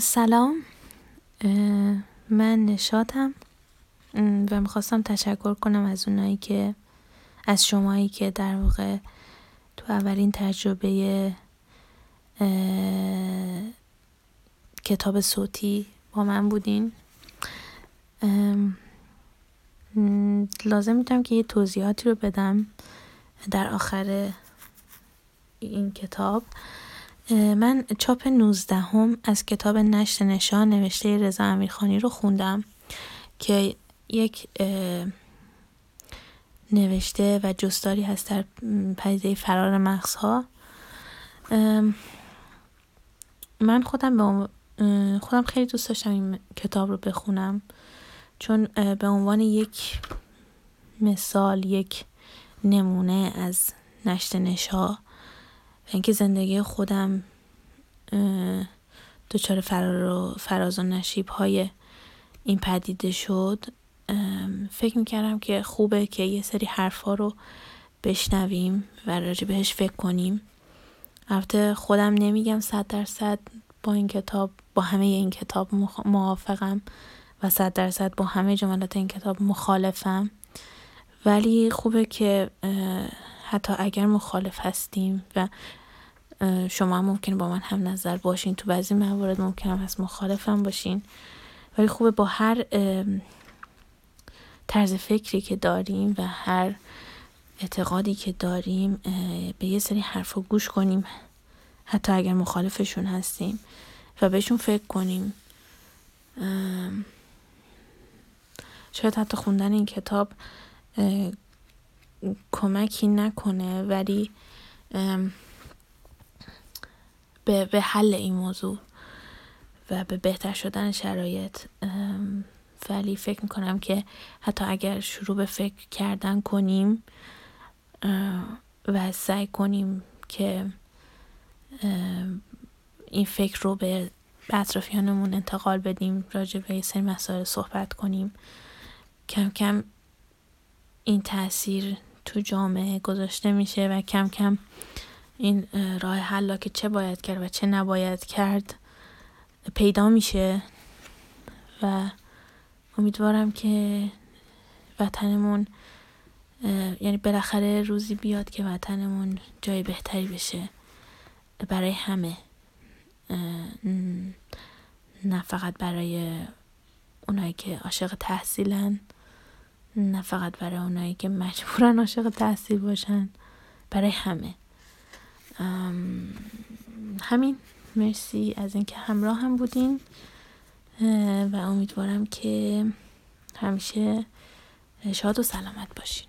سلام. من نشاتم. و می‌خواستم تشکر کنم از اونایی که از شمایی که در واقع تو اولین تجربه کتاب صوتی با من بودین. لازم می‌تونم که یه توضیحاتی رو بدم در آخر این کتاب. من چاپ 19 هم از کتاب نشت نشان نوشته رضا امیرخانی رو خوندم که یک نوشته و جستاری هست در پدیده فرار مغزها. من خودم به خودم خیلی دوست داشتم این کتاب رو بخونم چون به عنوان یک مثال یک نمونه از نشت نشا اینکه زندگی خودم دچار فراز و نشیب های این پدیده شد. فکر می‌کردم که خوبه که یه سری حرفا رو بشنویم و راجع بهش فکر کنیم. البته خودم نمیگم صد درصد با این کتاب با همه این کتاب موافقم و صد درصد با همه جملات این کتاب مخالفم. ولی خوبه که حتی اگر مخالف هستیم و شما ممکن با من هم نظر باشین. تو بعضی موارد ممکن هم از مخالفم باشین. ولی خوبه با هر طرز فکری که داریم و هر اعتقادی که داریم به یه سری حرف گوش کنیم حتی اگر مخالفشون هستیم و بهشون فکر کنیم. شاید حتی خوندن این کتاب کمکی نکنه ولی به, به حل این موضوع و به بهتر شدن شرایط ولی فکر می‌کنم که حتی اگر شروع به فکر کردن کنیم و سعی کنیم که این فکر رو به اطرافیانمون انتقال بدیم راجع به سری مسائل صحبت کنیم کم کم این تاثیر تو جامعه گذاشته میشه و کم کم این راه حلا که چه باید کرد و چه نباید کرد پیدا میشه و امیدوارم که وطنمون یعنی بالاخره روزی بیاد که وطنمون جای بهتری بشه برای همه نه فقط برای اونایی که عاشق تحصیلن. نه فقط برای اونایی که مجبورن عاشق تحصیل باشن برای همه. همین. مرسی از اینکه همراه هم بودین و امیدوارم که همیشه شاد و سلامت باشین.